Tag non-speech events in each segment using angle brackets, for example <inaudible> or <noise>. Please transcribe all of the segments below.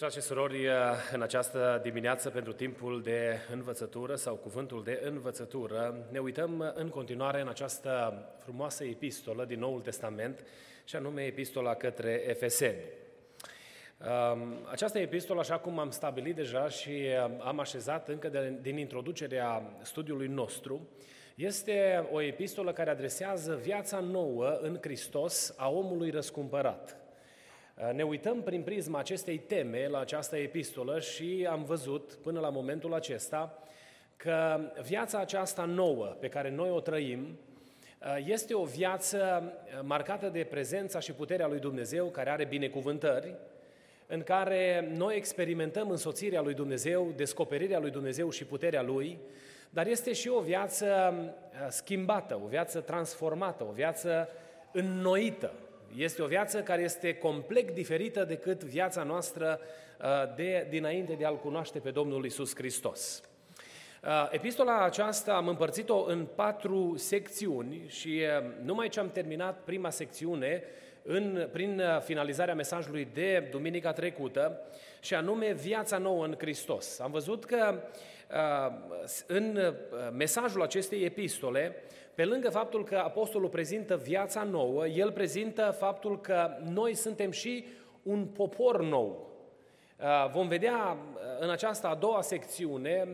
Iubiți frate și surori, în această dimineață pentru timpul de învățătură sau cuvântul de învățătură, ne uităm în continuare în această frumoasă epistolă din Noul Testament, și anume epistola către Efeseni. Această epistolă, așa cum am stabilit deja și am așezat încă de, din introducerea studiului nostru, este o epistolă care adresează viața nouă în Hristos a omului răscumpărat. Uh, ne uităm prin prisma acestei teme la această epistolă și am văzut până la momentul acesta că viața aceasta nouă pe care noi o trăim uh, este o viață uh, marcată de prezența și puterea lui Dumnezeu care are binecuvântări, în care noi experimentăm însoțirea lui Dumnezeu, descoperirea lui Dumnezeu și puterea lui, dar este și o viață schimbată, o viață transformată, o viață înnoită, este o viață care este complet diferită decât viața noastră uh, de dinainte de a-L cunoaște pe Domnul Isus Hristos. Uh, epistola aceasta am împărțit-o în patru secțiuni și uh, numai ce am terminat prima secțiune în, prin finalizarea mesajului de duminica trecută, și anume viața nouă în Hristos. Am văzut că în mesajul acestei epistole pe lângă faptul că apostolul prezintă viața nouă, el prezintă faptul că noi suntem și un popor nou. Uh, vom vedea uh, în această a doua secțiune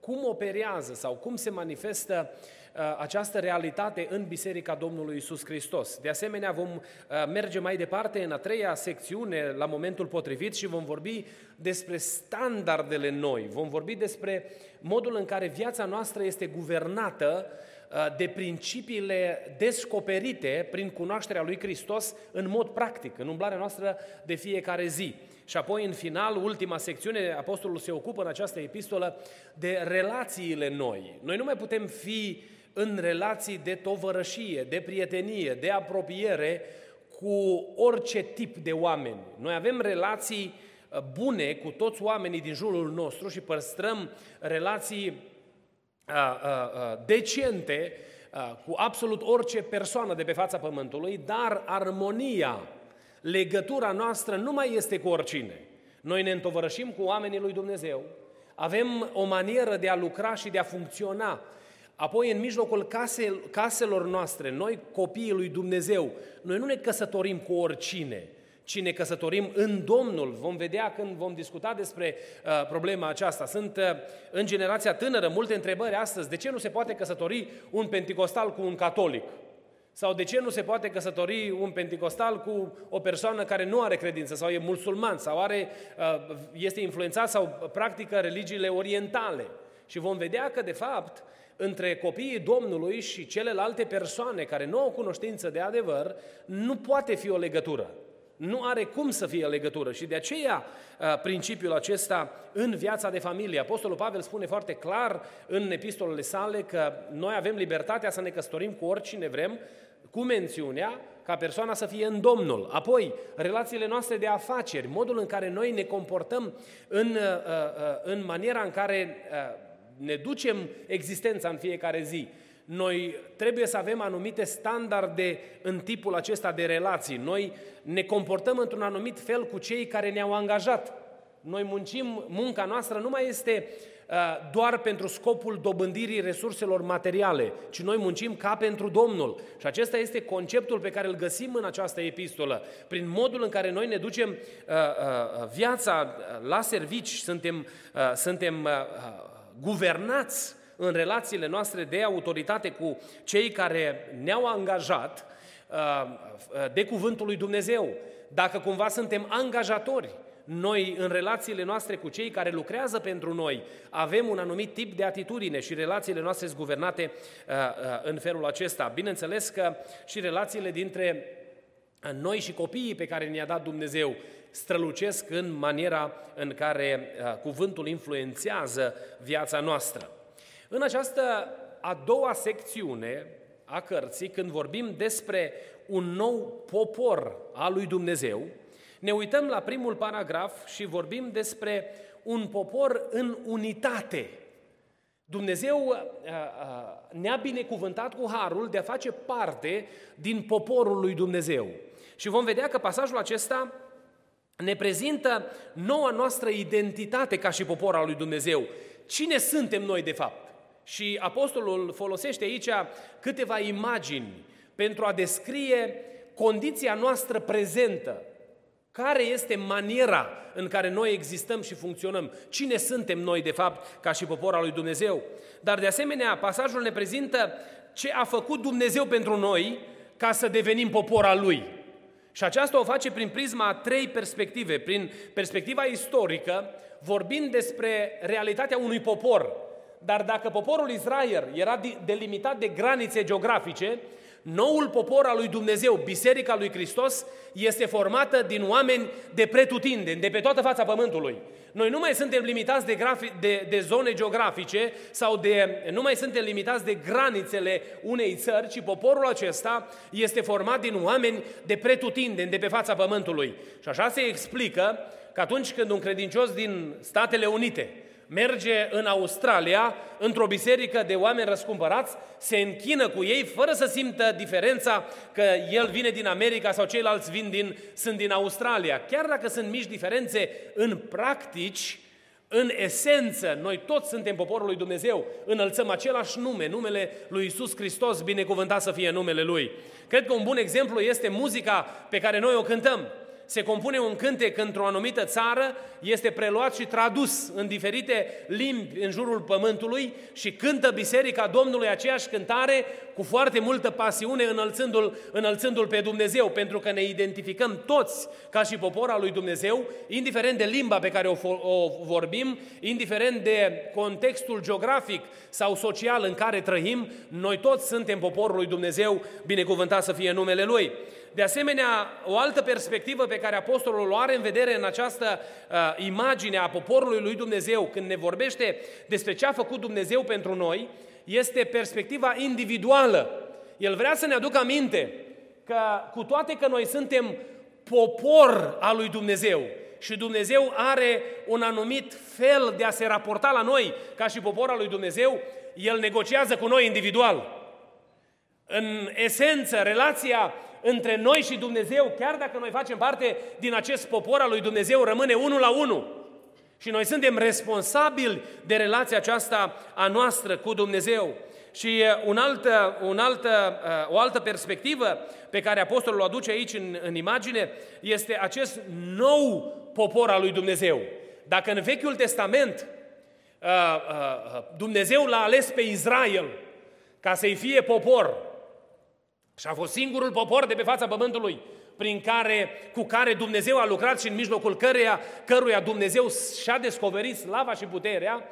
cum operează sau cum se manifestă uh, această realitate în Biserica Domnului Isus Hristos. De asemenea, vom merge mai departe în a treia secțiune la momentul potrivit și vom vorbi despre standardele noi, vom vorbi despre modul în care viața noastră este guvernată Uh, de principiile descoperite prin cunoașterea lui Hristos în mod practic, în umblarea noastră de fiecare zi. Și apoi, în final, ultima secțiune, Apostolul se ocupă în această epistolă de relațiile noi. Noi nu mai putem fi în relații de tovărășie, de prietenie, de apropiere cu orice tip de oameni. Noi avem relații uh, bune cu toți oamenii din jurul nostru și păstrăm relații decente cu absolut orice persoană de pe fața pământului, dar armonia, legătura noastră nu mai este cu oricine. Noi ne întovărășim cu oamenii lui Dumnezeu, avem o manieră de a lucra și de a funcționa. Apoi, în mijlocul caselor noastre, noi, copiii lui Dumnezeu, noi nu ne căsătorim cu oricine, ci ne căsătorim în Domnul. Vom vedea când vom discuta despre uh, problema aceasta. Sunt uh, în generația tânără multe întrebări astăzi. De ce nu se poate căsători un penticostal cu un catolic? Sau de ce nu se poate căsători un penticostal cu o persoană care nu are credință sau e musulman sau are, uh, este influențat sau practică religiile orientale? Și vom vedea că, de fapt, între copiii Domnului și celelalte persoane care nu au cunoștință de adevăr, nu poate fi o legătură. Nu are cum să fie legătură și de aceea uh, principiul acesta în viața de familie. Apostolul Pavel spune foarte clar în epistolele sale că noi avem libertatea să ne căsătorim cu oricine vrem, cu mențiunea ca persoana să fie în Domnul. Apoi, relațiile noastre de afaceri, modul în care noi ne comportăm în, uh, uh, în maniera în care ne ducem existența în fiecare zi. Noi trebuie să avem anumite standarde în tipul acesta de relații. Noi ne comportăm într-un anumit fel cu cei care ne-au angajat. Noi muncim, munca noastră nu mai este uh, doar pentru scopul dobândirii resurselor materiale, ci noi muncim ca pentru Domnul. Și acesta este conceptul pe care îl găsim în această epistolă. Prin modul în care noi ne ducem uh, uh, viața la servici, suntem, suntem guvernați în relațiile noastre de autoritate cu cei care ne-au angajat uh, uh, de cuvântul lui Dumnezeu. Dacă cumva suntem angajatori, noi în relațiile noastre cu cei care lucrează pentru noi avem un anumit tip de atitudine și relațiile noastre sunt guvernate în felul acesta. Bineînțeles că și relațiile dintre noi și copiii pe care ne-a dat Dumnezeu strălucesc în maniera în care uh, cuvântul influențează viața noastră. În această a doua secțiune a cărții, când vorbim despre un nou popor al lui Dumnezeu, ne uităm la primul paragraf și vorbim despre un popor în unitate. Dumnezeu uh, uh, ne-a binecuvântat cu harul de a face parte din poporul lui Dumnezeu. Și vom vedea că pasajul acesta ne prezintă noua noastră identitate ca și popor al lui Dumnezeu. Cine suntem noi de fapt? Și apostolul folosește aici câteva imagini pentru a descrie condiția noastră prezentă. Care este maniera în care noi existăm și funcționăm? Cine suntem noi, de fapt, ca și popor al lui Dumnezeu? Dar, de asemenea, pasajul ne prezintă ce a făcut Dumnezeu pentru noi ca să devenim popor al lui. Și aceasta o face prin prisma a trei perspective. Prin perspectiva istorică, vorbind despre realitatea unui popor. Dar dacă poporul Israel era delimitat de granițe geografice, noul popor al lui Dumnezeu, Biserica lui Hristos, este formată din oameni de pretutindeni, de pe toată fața pământului. Noi nu mai suntem limitați de, grafi, de, de zone geografice sau de, nu mai suntem limitați de granițele unei țări, ci poporul acesta este format din oameni de pretutindeni, de pe fața pământului. Și așa se explică că atunci când un credincios din Statele Unite merge în Australia, într-o biserică de oameni răscumpărați, se închină cu ei fără să simtă diferența că el vine din America sau ceilalți vin din, sunt din Australia. Chiar dacă sunt mici diferențe în practici, în esență, noi toți suntem poporul lui Dumnezeu, înălțăm același nume, numele lui Isus Hristos, binecuvântat să fie numele Lui. Cred că un bun exemplu este muzica pe care noi o cântăm se compune un cântec într-o anumită țară, este preluat și tradus în diferite limbi în jurul pământului și cântă biserica Domnului aceeași cântare cu foarte multă pasiune înălțându-l, înălțându-l pe Dumnezeu, pentru că ne identificăm toți ca și popor al lui Dumnezeu, indiferent de limba pe care o, o vorbim, indiferent de contextul geografic sau social în care trăim, noi toți suntem poporul lui Dumnezeu, binecuvântat să fie numele Lui. De asemenea, o altă perspectivă pe care apostolul o are în vedere în această uh, imagine a poporului lui Dumnezeu, când ne vorbește despre ce a făcut Dumnezeu pentru noi, este perspectiva individuală. El vrea să ne aducă aminte că cu toate că noi suntem popor al lui Dumnezeu și Dumnezeu are un anumit fel de a se raporta la noi ca și popor al lui Dumnezeu, El negociază cu noi individual. În esență, relația între noi și Dumnezeu, chiar dacă noi facem parte din acest popor al lui Dumnezeu, rămâne unul la unul. Și noi suntem responsabili de relația aceasta a noastră cu Dumnezeu. Și un altă, un altă, o altă perspectivă pe care Apostolul o aduce aici în, în imagine este acest nou popor al lui Dumnezeu. Dacă în Vechiul Testament Dumnezeu l-a ales pe Israel ca să-i fie popor, și a fost singurul popor de pe fața pământului prin care, cu care Dumnezeu a lucrat și în mijlocul căruia, căruia Dumnezeu și-a descoperit slava și puterea,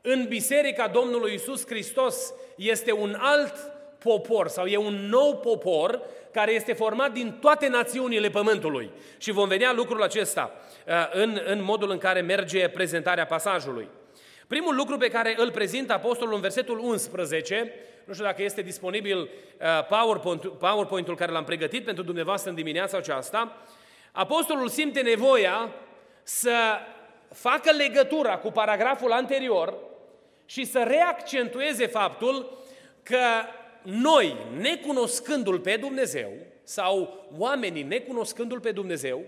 în Biserica Domnului Isus Hristos este un alt popor sau e un nou popor care este format din toate națiunile pământului. Și vom vedea lucrul acesta uh, în, în modul în care merge prezentarea pasajului. Primul lucru pe care îl prezintă apostolul în versetul 11 nu știu dacă este disponibil uh, PowerPoint, PowerPoint-ul care l-am pregătit pentru dumneavoastră în dimineața aceasta. Apostolul simte nevoia să facă legătura cu paragraful anterior și să reaccentueze faptul că noi, necunoscându-L pe Dumnezeu, sau oamenii necunoscându-L pe Dumnezeu,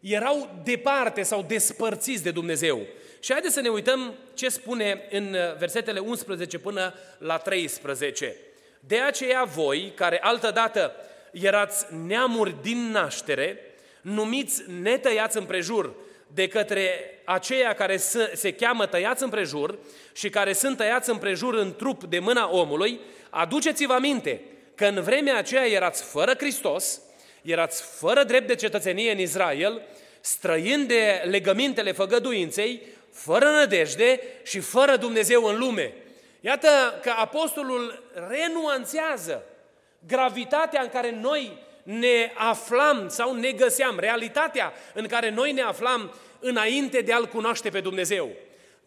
erau departe sau despărțiți de Dumnezeu. Și haideți să ne uităm ce spune în uh, versetele 11 până la 13. De aceea voi, care altădată erați neamuri din naștere, numiți netăiați împrejur de către aceia care se cheamă tăiați împrejur și care sunt tăiați împrejur în trup de mâna omului, aduceți-vă aminte că în vremea aceea erați fără Hristos, erați fără drept de cetățenie în Israel, străind de legămintele făgăduinței, fără nădejde și fără Dumnezeu în lume. Iată că apostolul renuanțează gravitatea în care noi ne aflam sau ne găseam, realitatea în care noi ne aflam înainte de a-L cunoaște pe Dumnezeu.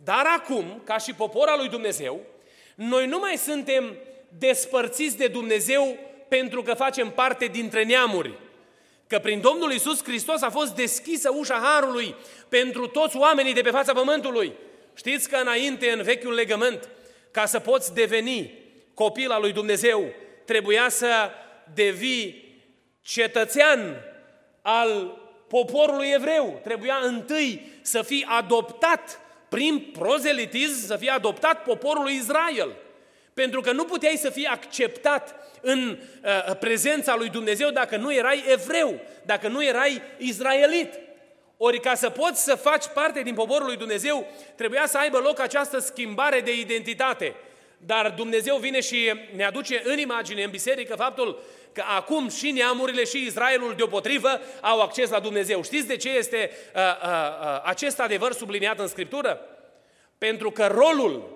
Dar acum, ca și popor al lui Dumnezeu, noi nu mai suntem despărțiți de Dumnezeu pentru că facem parte dintre neamuri. Că prin Domnul Isus Hristos a fost deschisă ușa Harului pentru toți oamenii de pe fața pământului. Știți că înainte, în vechiul legământ, ca să poți deveni copil al lui Dumnezeu, trebuia să devii cetățean al poporului evreu. Trebuia întâi să fii adoptat prin prozelitism, să fie adoptat poporul lui Israel. Pentru că nu puteai să fii acceptat în uh, prezența lui Dumnezeu dacă nu erai evreu, dacă nu erai izraelit. Ori ca să poți să faci parte din poporul lui Dumnezeu, trebuia să aibă loc această schimbare de identitate. Dar Dumnezeu vine și ne aduce în imagine, în biserică, faptul că acum și neamurile și Israelul deopotrivă au acces la Dumnezeu. Știți de ce este uh, uh, uh, acest adevăr subliniat în Scriptură? Pentru că rolul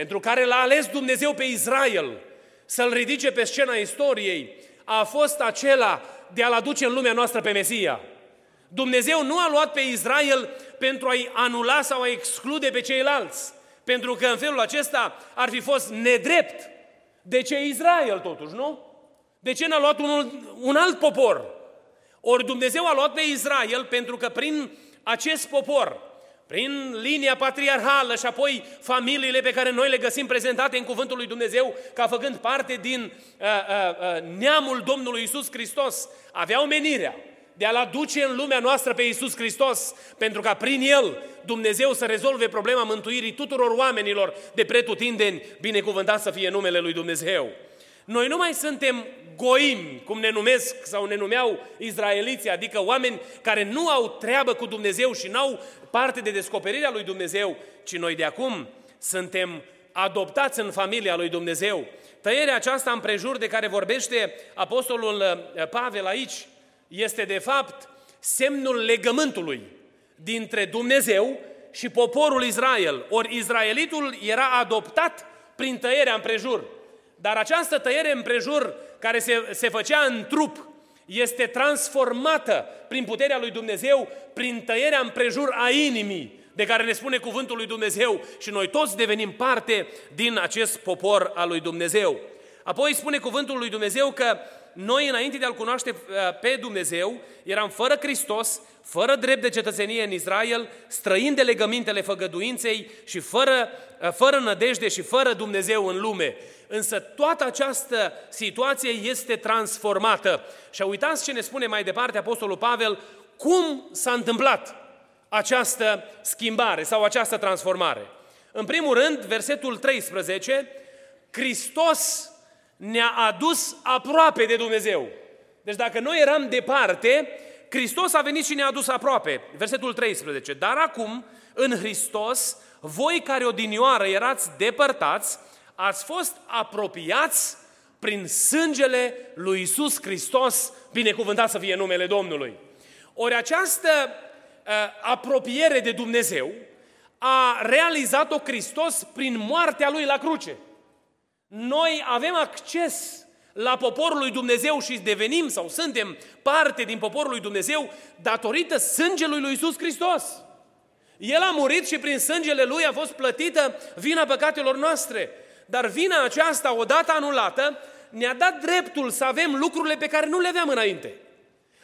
pentru care l-a ales Dumnezeu pe Israel să-l ridice pe scena istoriei a fost acela de a-l aduce în lumea noastră pe Mesia. Dumnezeu nu a luat pe Israel pentru a-i anula sau a exclude pe ceilalți, pentru că în felul acesta ar fi fost nedrept. De ce Israel totuși, nu? De ce n-a luat un, un alt popor? Ori Dumnezeu a luat pe Israel pentru că prin acest popor, prin linia patriarhală și apoi familiile pe care noi le găsim prezentate în Cuvântul lui Dumnezeu ca făcând parte din uh, uh, uh, neamul Domnului Isus Hristos, aveau menirea de a-L aduce în lumea noastră pe Isus Hristos, pentru ca prin El Dumnezeu să rezolve problema mântuirii tuturor oamenilor de pretutindeni, binecuvântat să fie numele Lui Dumnezeu. Noi nu mai suntem goimi, cum ne numesc sau ne numeau izraeliții, adică oameni care nu au treabă cu Dumnezeu și n-au parte de descoperirea lui Dumnezeu, ci noi de acum suntem adoptați în familia lui Dumnezeu. Tăierea aceasta împrejur de care vorbește Apostolul uh, Pavel aici este de fapt semnul legământului dintre Dumnezeu și poporul Israel. Ori Israelitul era adoptat prin tăierea împrejur. Dar această tăiere împrejur care se, se făcea în trup este transformată prin puterea lui Dumnezeu, prin tăierea împrejur a inimii, de care ne spune cuvântul lui Dumnezeu și noi toți devenim parte din acest popor al lui Dumnezeu. Apoi spune cuvântul lui Dumnezeu că noi, înainte de a-L cunoaște uh, pe Dumnezeu, eram fără Hristos, fără drept de cetățenie în Israel, străind de legămintele făgăduinței și fără, uh, fără nădejde și fără Dumnezeu în lume. Însă toată această situație este transformată. Și uitați ce ne spune mai departe Apostolul Pavel, cum s-a întâmplat această schimbare sau această transformare. În primul rând, versetul 13, Hristos ne-a adus aproape de Dumnezeu. Deci dacă noi eram departe, Hristos a venit și ne-a adus aproape. Versetul 13. Dar acum, în Hristos, voi care odinioară erați depărtați, ați fost apropiați prin sângele lui Isus Hristos, binecuvântat să fie numele Domnului. Ori această uh, apropiere de Dumnezeu a realizat-o Hristos prin moartea Lui la cruce. Noi avem acces la poporul lui Dumnezeu și devenim sau suntem parte din poporul lui Dumnezeu datorită sângelui lui Isus Hristos. El a murit și prin sângele lui a fost plătită vina păcatelor noastre. Dar vina aceasta, odată anulată, ne-a dat dreptul să avem lucrurile pe care nu le aveam înainte.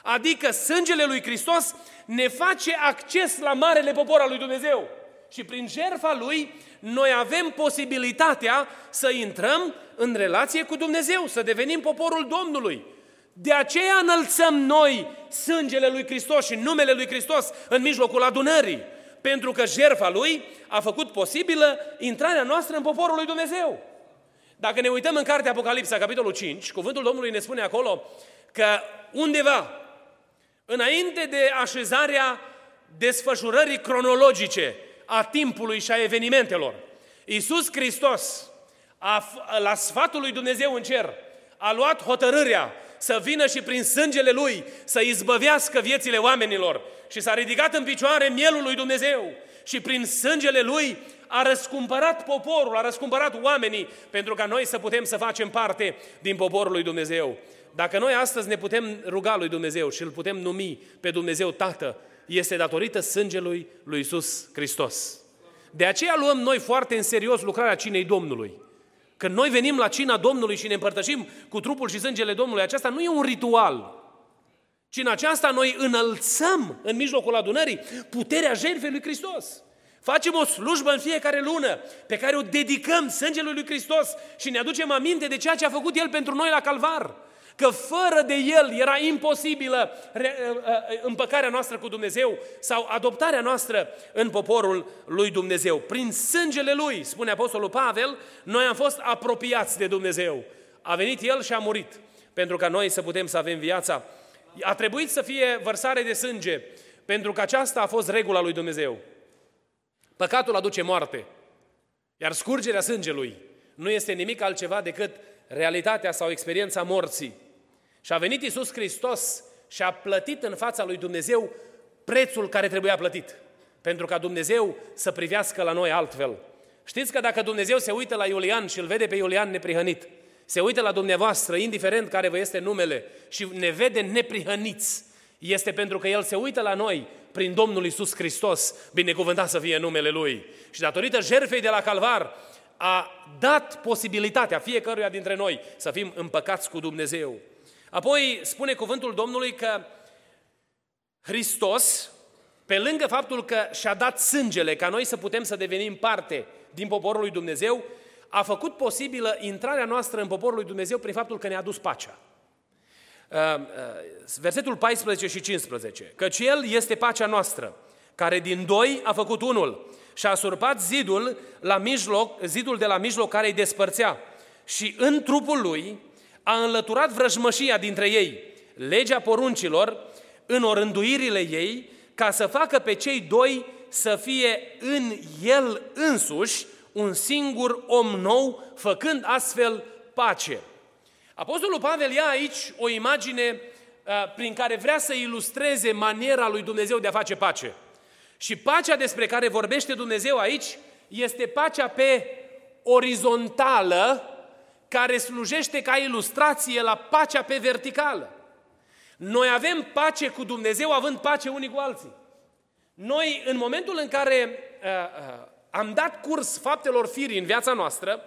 Adică sângele lui Hristos ne face acces la marele popor al lui Dumnezeu. Și prin jertfa lui noi avem posibilitatea să intrăm în relație cu Dumnezeu, să devenim poporul Domnului. De aceea înălțăm noi sângele lui Hristos și numele lui Hristos în mijlocul adunării. Pentru că jertfa lui a făcut posibilă intrarea noastră în poporul lui Dumnezeu. Dacă ne uităm în cartea Apocalipsa, capitolul 5, cuvântul Domnului ne spune acolo că undeva, înainte de așezarea desfășurării cronologice a timpului și a evenimentelor. Iisus Hristos, a, la sfatul lui Dumnezeu în cer, a luat hotărârea să vină și prin sângele Lui să izbăvească viețile oamenilor și s-a ridicat în picioare mielul lui Dumnezeu și prin sângele Lui a răscumpărat poporul, a răscumpărat oamenii pentru ca noi să putem să facem parte din poporul lui Dumnezeu. Dacă noi astăzi ne putem ruga lui Dumnezeu și îl putem numi pe Dumnezeu Tată, este datorită sângelui lui Isus Hristos. De aceea luăm noi foarte în serios lucrarea cinei Domnului. Când noi venim la cina Domnului și ne împărtășim cu trupul și sângele Domnului, aceasta nu e un ritual, ci în aceasta noi înălțăm în mijlocul adunării puterea jertfei lui Hristos. Facem o slujbă în fiecare lună pe care o dedicăm sângelui lui Hristos și ne aducem aminte de ceea ce a făcut El pentru noi la Calvar. Că fără de El era imposibilă ă, ă, împăcarea noastră cu Dumnezeu sau adoptarea noastră în poporul lui Dumnezeu. Prin sângele Lui, spune Apostolul Pavel, noi am fost apropiați de Dumnezeu. A venit El și a murit pentru ca noi să putem să avem viața. A trebuit să fie vărsare de sânge pentru că aceasta a fost regula lui Dumnezeu. Păcatul aduce moarte, iar scurgerea sângelui nu este nimic altceva decât realitatea sau experiența morții. Și a venit Isus Hristos și a plătit în fața lui Dumnezeu prețul care trebuia plătit. Pentru ca Dumnezeu să privească la noi altfel. Știți că dacă Dumnezeu se uită la Iulian și îl vede pe Iulian neprihănit, se uită la dumneavoastră, indiferent care vă este numele, și ne vede neprihăniți, este pentru că El se uită la noi prin Domnul Isus Hristos, binecuvântat să fie numele Lui. Și datorită jertfei de la Calvar, a dat posibilitatea fiecăruia dintre noi să fim împăcați cu Dumnezeu. Apoi spune cuvântul Domnului că Hristos, pe lângă faptul că și-a dat sângele ca noi să putem să devenim parte din poporul lui Dumnezeu, a făcut posibilă intrarea noastră în poporul lui Dumnezeu prin faptul că ne-a dus pacea. Uh, uh, versetul 14 și 15. Căci El este pacea noastră, care din doi a făcut unul și a surpat zidul, la mijloc, zidul de la mijloc care îi despărțea și în trupul lui a înlăturat vrăjmășia dintre ei, legea poruncilor, în orânduirile ei, ca să facă pe cei doi să fie în el însuși un singur om nou, făcând astfel pace. Apostolul Pavel ia aici o imagine uh, prin care vrea să ilustreze maniera lui Dumnezeu de a face pace. Și pacea despre care vorbește Dumnezeu aici este pacea pe orizontală, care slujește ca ilustrație la pacea pe verticală. Noi avem pace cu Dumnezeu având pace unii cu alții. Noi, în momentul în care uh, uh, am dat curs faptelor firii în viața noastră,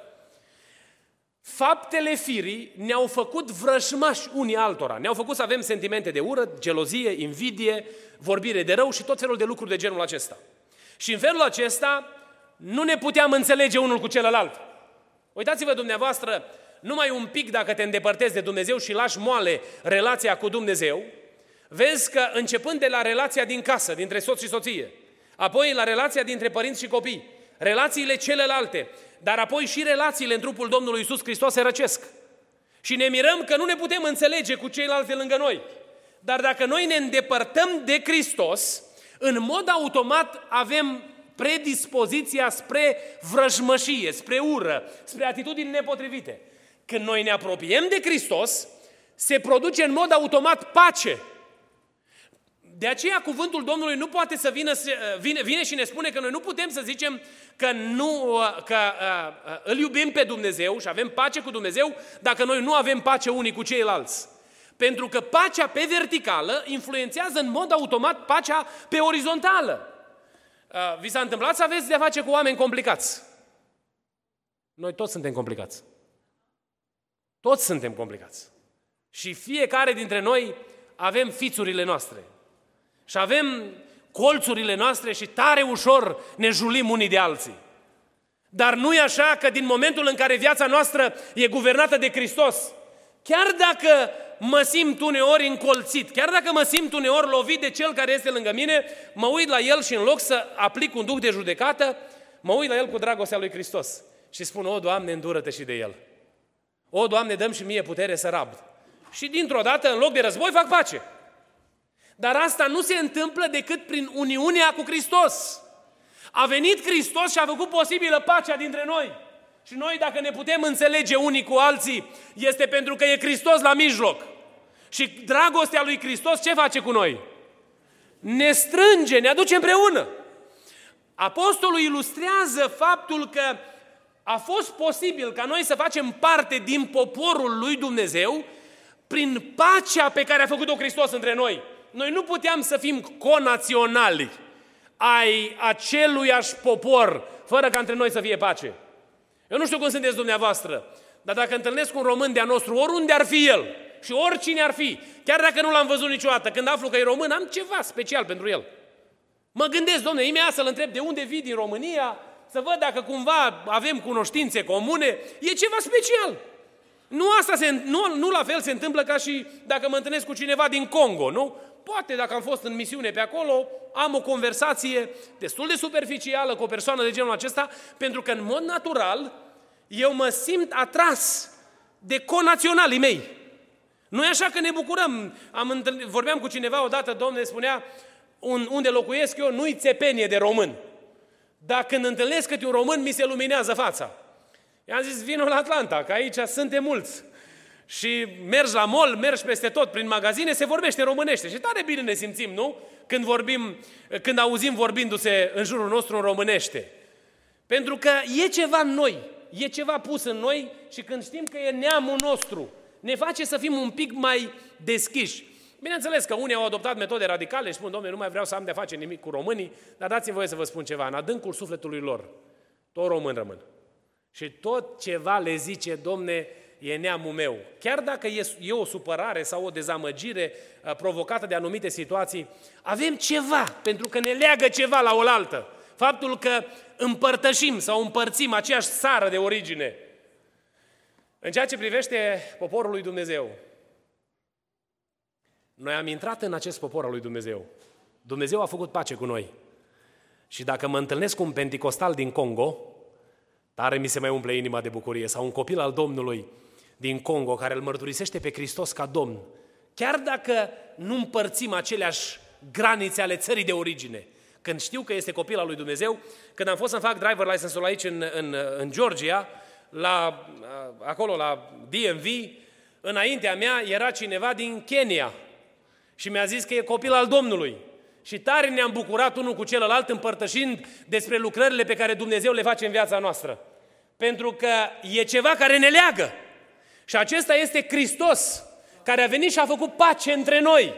Faptele firii ne-au făcut vrășmași unii altora. Ne-au făcut să avem sentimente de ură, gelozie, invidie, vorbire de rău și tot felul de lucruri de genul acesta. Și în felul acesta nu ne puteam înțelege unul cu celălalt. Uitați-vă dumneavoastră, numai un pic dacă te îndepărtezi de Dumnezeu și lași moale relația cu Dumnezeu, vezi că începând de la relația din casă, dintre soț și soție, apoi la relația dintre părinți și copii, relațiile celelalte, dar apoi și relațiile în trupul Domnului Isus Hristos se răcesc. Și ne mirăm că nu ne putem înțelege cu ceilalți lângă noi. Dar dacă noi ne îndepărtăm de Hristos, în mod automat avem predispoziția spre vrăjmășie, spre ură, spre atitudini nepotrivite. Când noi ne apropiem de Hristos, se produce în mod automat pace. De aceea cuvântul Domnului nu poate să vină, vine, vine și ne spune că noi nu putem să zicem că, nu, că uh, uh, îl iubim pe Dumnezeu și avem pace cu Dumnezeu dacă noi nu avem pace unii cu ceilalți. Pentru că pacea pe verticală influențează în mod automat pacea pe orizontală. Uh, vi s-a întâmplat să aveți de-a face cu oameni complicați? Noi toți suntem complicați. Toți suntem complicați. Și fiecare dintre noi avem fițurile noastre. Și avem colțurile noastre și tare ușor ne julim unii de alții. Dar nu e așa că din momentul în care viața noastră e guvernată de Hristos, chiar dacă mă simt uneori încolțit, chiar dacă mă simt uneori lovit de cel care este lângă mine, mă uit la el și în loc să aplic un duh de judecată, mă uit la el cu dragostea lui Hristos și spun, o, Doamne, îndură-te și de el. O, Doamne, dăm și mie putere să rabd. Și dintr-o dată, în loc de război, fac pace. Dar asta nu se întâmplă decât prin uniunea cu Hristos. A venit Hristos și a făcut posibilă pacea dintre noi. Și noi, dacă ne putem înțelege unii cu alții, este pentru că e Hristos la mijloc. Și dragostea lui Hristos ce face cu noi? Ne strânge, ne aduce împreună. Apostolul ilustrează faptul că a fost posibil ca noi să facem parte din poporul lui Dumnezeu prin pacea pe care a făcut-o Hristos între noi. Noi nu puteam să fim conaționali ai aceluiași popor, fără ca între noi să fie pace. Eu nu știu cum sunteți dumneavoastră, dar dacă întâlnesc un român de-a nostru, oriunde ar fi el și oricine ar fi, chiar dacă nu l-am văzut niciodată, când aflu că e român, am ceva special pentru el. Mă gândesc, domne, imediat să-l întreb de unde vii din România, să văd dacă cumva avem cunoștințe comune, e ceva special. Nu, asta se, nu, nu la fel se întâmplă ca și dacă mă întâlnesc cu cineva din Congo, nu? Poate dacă am fost în misiune pe acolo, am o conversație destul de superficială cu o persoană de genul acesta, pentru că în mod natural eu mă simt atras de conaționalii mei. Nu e așa că ne bucurăm. Am întâlnit, vorbeam cu cineva odată, domnule, spunea, un, unde locuiesc eu nu-i țepenie de român. Dar când întâlnesc câte un român, mi se luminează fața. I-am zis, vină la Atlanta, că aici suntem mulți. Și mergi la mall, mergi peste tot prin magazine, se vorbește românește. Și tare bine ne simțim, nu? Când vorbim, când auzim vorbindu-se în jurul nostru în românește. Pentru că e ceva în noi, e ceva pus în noi și când știm că e neamul nostru, ne face să fim un pic mai deschiși. Bineînțeles că unii au adoptat metode radicale și spun, domnule, nu mai vreau să am de face nimic cu românii, dar dați-mi voie să vă spun ceva, în adâncul sufletului lor, tot român rămân. Și tot ceva le zice, domne, e neamul meu. Chiar dacă e o supărare sau o dezamăgire uh, provocată de anumite situații, avem ceva, pentru că ne leagă ceva la oaltă. Faptul că împărtășim sau împărțim aceeași țară de origine. În ceea ce privește poporul lui Dumnezeu, noi am intrat în acest popor al lui Dumnezeu. Dumnezeu a făcut pace cu noi. Și dacă mă întâlnesc cu un penticostal din Congo, tare mi se mai umple inima de bucurie, sau un copil al Domnului din Congo care îl mărturisește pe Hristos ca Domn, chiar dacă nu împărțim aceleași granițe ale țării de origine, când știu că este copil al lui Dumnezeu, când am fost să fac driver license-ul aici în, în, în Georgia, la, acolo la DMV, înaintea mea era cineva din Kenya și mi-a zis că e copil al Domnului. Și tare ne-am bucurat unul cu celălalt împărtășind despre lucrările pe care Dumnezeu le face în viața noastră. Pentru că e ceva care ne leagă. Și acesta este Hristos, care a venit și a făcut pace între noi.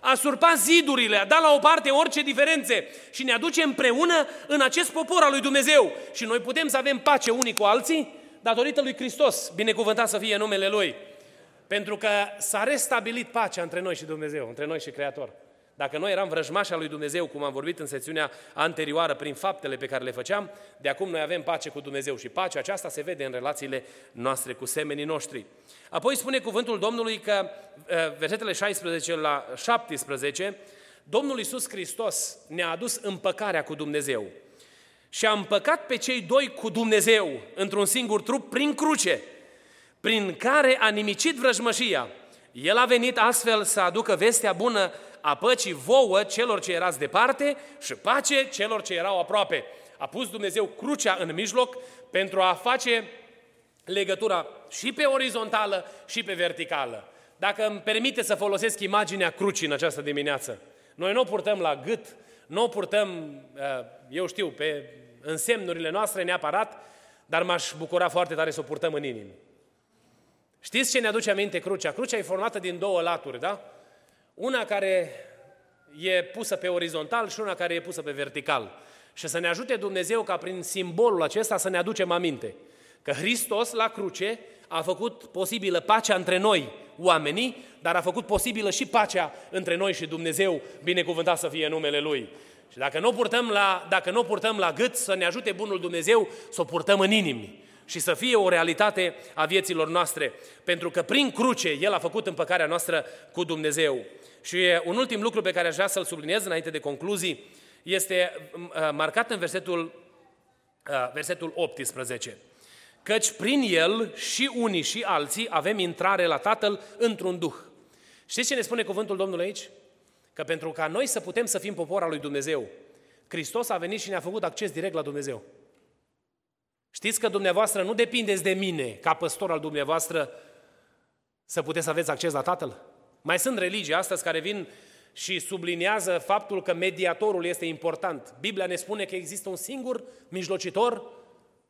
A surpat zidurile, a dat la o parte orice diferențe și ne aduce împreună în acest popor al lui Dumnezeu. Și noi putem să avem pace unii cu alții datorită lui Hristos, binecuvântat să fie numele Lui. Pentru că s-a restabilit pacea între noi și Dumnezeu, între noi și Creator. Dacă noi eram vrăjmași al lui Dumnezeu, cum am vorbit în secțiunea anterioară, prin faptele pe care le făceam, de acum noi avem pace cu Dumnezeu și pacea aceasta se vede în relațiile noastre cu semenii noștri. Apoi spune cuvântul Domnului că, uh, versetele 16 la 17, Domnul Iisus Hristos ne-a adus împăcarea cu Dumnezeu și a împăcat pe cei doi cu Dumnezeu într-un singur trup prin cruce, prin care a nimicit vrăjmășia. El a venit astfel să aducă vestea bună a păcii vouă celor ce erați departe și pace celor ce erau aproape. A pus Dumnezeu crucea în mijloc pentru a face legătura și pe orizontală și pe verticală. Dacă îmi permite să folosesc imaginea crucii în această dimineață, noi nu o purtăm la gât, nu o purtăm, uh, eu știu, pe însemnurile noastre neapărat, dar m-aș bucura foarte tare să o purtăm în inimă. Știți ce ne aduce aminte crucea? Crucea e formată din două laturi, da? Una care e pusă pe orizontal și una care e pusă pe vertical. Și să ne ajute Dumnezeu ca prin simbolul acesta să ne aducem aminte că Hristos la cruce a făcut posibilă pacea între noi, oamenii, dar a făcut posibilă și pacea între noi și Dumnezeu, binecuvântat să fie numele Lui. Și dacă nu purtăm la, dacă nu purtăm la gât, să ne ajute Bunul Dumnezeu să o purtăm în inimi și să fie o realitate a vieților noastre, pentru că prin cruce El a făcut împăcarea noastră cu Dumnezeu. Și un ultim lucru pe care aș vrea să-l subliniez înainte de concluzii este marcat în versetul, versetul 18. Căci prin el și unii și alții avem intrare la Tatăl într-un duh. Știți ce ne spune cuvântul Domnului aici? Că pentru ca noi să putem să fim popor al lui Dumnezeu, Hristos a venit și ne-a făcut acces direct la Dumnezeu. Știți că dumneavoastră nu depindeți de mine, ca păstor al dumneavoastră, să puteți să aveți acces la Tatăl? Mai sunt religii astăzi care vin și subliniază faptul că mediatorul este important. Biblia ne spune că există un singur mijlocitor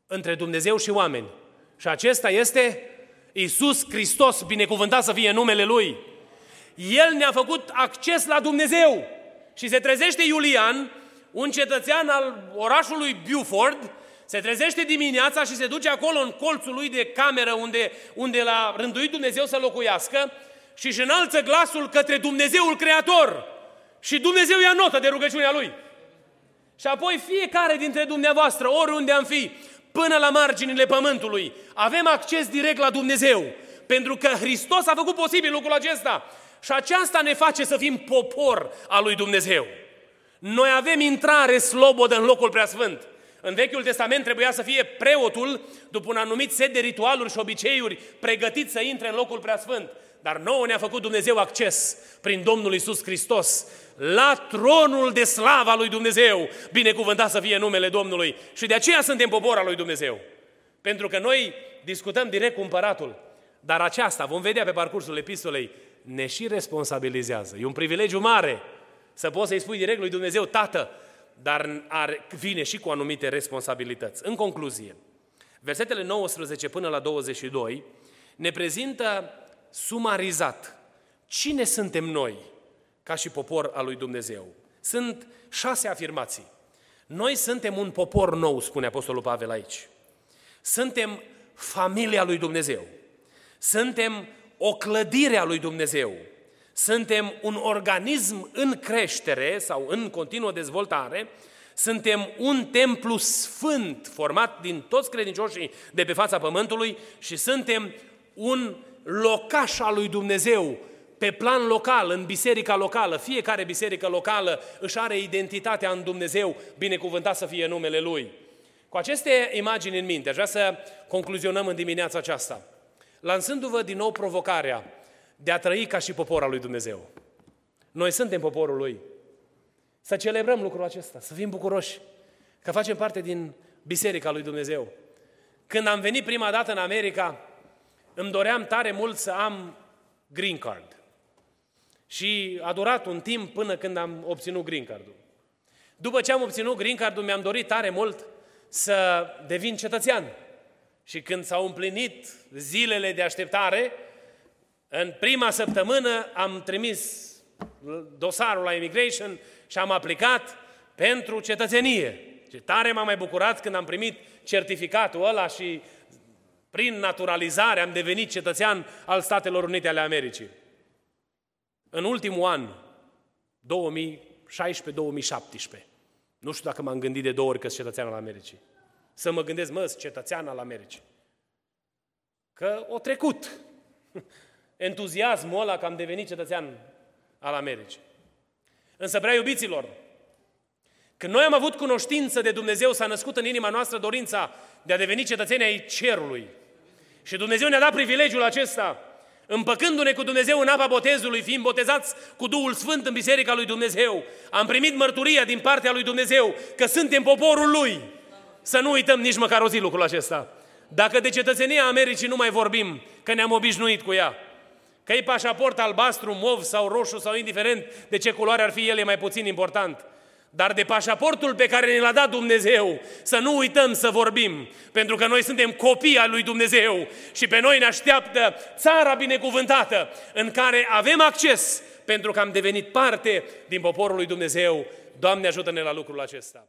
între Dumnezeu și oameni. Și acesta este Isus Hristos, binecuvântat să fie numele Lui. El ne-a făcut acces la Dumnezeu. Și se trezește Iulian, un cetățean al orașului Buford, se trezește dimineața și se duce acolo în colțul lui de cameră unde, unde l-a rânduit Dumnezeu să locuiască și își înalță glasul către Dumnezeul Creator. Și Dumnezeu ia notă de rugăciunea lui. Și apoi fiecare dintre dumneavoastră, oriunde am fi, până la marginile pământului, avem acces direct la Dumnezeu. Pentru că Hristos a făcut posibil lucrul acesta. Și aceasta ne face să fim popor al lui Dumnezeu. Noi avem intrare slobodă în locul preasfânt. În Vechiul Testament trebuia să fie preotul, după un anumit set de ritualuri și obiceiuri, pregătit să intre în locul preasfânt. Dar nouă ne-a făcut Dumnezeu acces prin Domnul Isus Hristos la tronul de slava lui Dumnezeu. Binecuvântat să fie numele Domnului. Și de aceea suntem popor al lui Dumnezeu. Pentru că noi discutăm direct cu împăratul. Dar aceasta, vom vedea pe parcursul epistolei, ne și responsabilizează. E un privilegiu mare să poți să-i spui direct lui Dumnezeu, Tată, dar are, vine și cu anumite responsabilități. În concluzie, versetele 19 până la 22 ne prezintă sumarizat cine suntem noi ca și popor al lui Dumnezeu. Sunt șase afirmații. Noi suntem un popor nou, spune Apostolul Pavel aici. Suntem familia lui Dumnezeu. Suntem o clădire a lui Dumnezeu. Suntem un organism în creștere sau în continuă dezvoltare. Suntem un templu sfânt format din toți credincioșii de pe fața pământului și suntem un locaș al lui Dumnezeu pe plan local, în biserica locală. Fiecare biserică locală își are identitatea în Dumnezeu, binecuvântat să fie numele Lui. Cu aceste imagini în minte, aș vrea să concluzionăm în dimineața aceasta, lansându-vă din nou provocarea de a trăi ca și popor al lui Dumnezeu. Noi suntem poporul Lui. Să celebrăm lucrul acesta, să fim bucuroși că facem parte din Biserica lui Dumnezeu. Când am venit prima dată în America, îmi doream tare mult să am green card. Și a durat un timp până când am obținut green card-ul. După ce am obținut green card-ul, mi-am dorit tare mult să devin cetățean. Și când s-au împlinit zilele de așteptare, în prima săptămână am trimis dosarul la immigration și am aplicat pentru cetățenie. Ce tare m-am mai bucurat când am primit certificatul ăla și prin naturalizare am devenit cetățean al Statelor Unite ale Americii. În ultimul an, 2016-2017, nu știu dacă m-am gândit de două ori că sunt cetățean al Americii. Să mă gândesc, mă, cetățean al Americii. Că o trecut <laughs> entuziasmul ăla că am devenit cetățean al Americii. Însă, prea iubiților, când noi am avut cunoștință de Dumnezeu, s-a născut în inima noastră dorința de a deveni cetățeni ai cerului. Și Dumnezeu ne-a dat privilegiul acesta, împăcându-ne cu Dumnezeu în apa botezului, fiind botezați cu Duhul Sfânt în Biserica lui Dumnezeu. Am primit mărturia din partea lui Dumnezeu că suntem poporul Lui. Să nu uităm nici măcar o zi lucrul acesta. Dacă de cetățenia Americii nu mai vorbim, că ne-am obișnuit cu ea, că e pașaport albastru, mov sau roșu sau indiferent de ce culoare ar fi el, e mai puțin important. Dar de pașaportul pe care ne l-a dat Dumnezeu, să nu uităm să vorbim, pentru că noi suntem copii al lui Dumnezeu și pe noi ne așteaptă țara binecuvântată în care avem acces pentru că am devenit parte din poporul lui Dumnezeu. Doamne ajută-ne la lucrul acesta!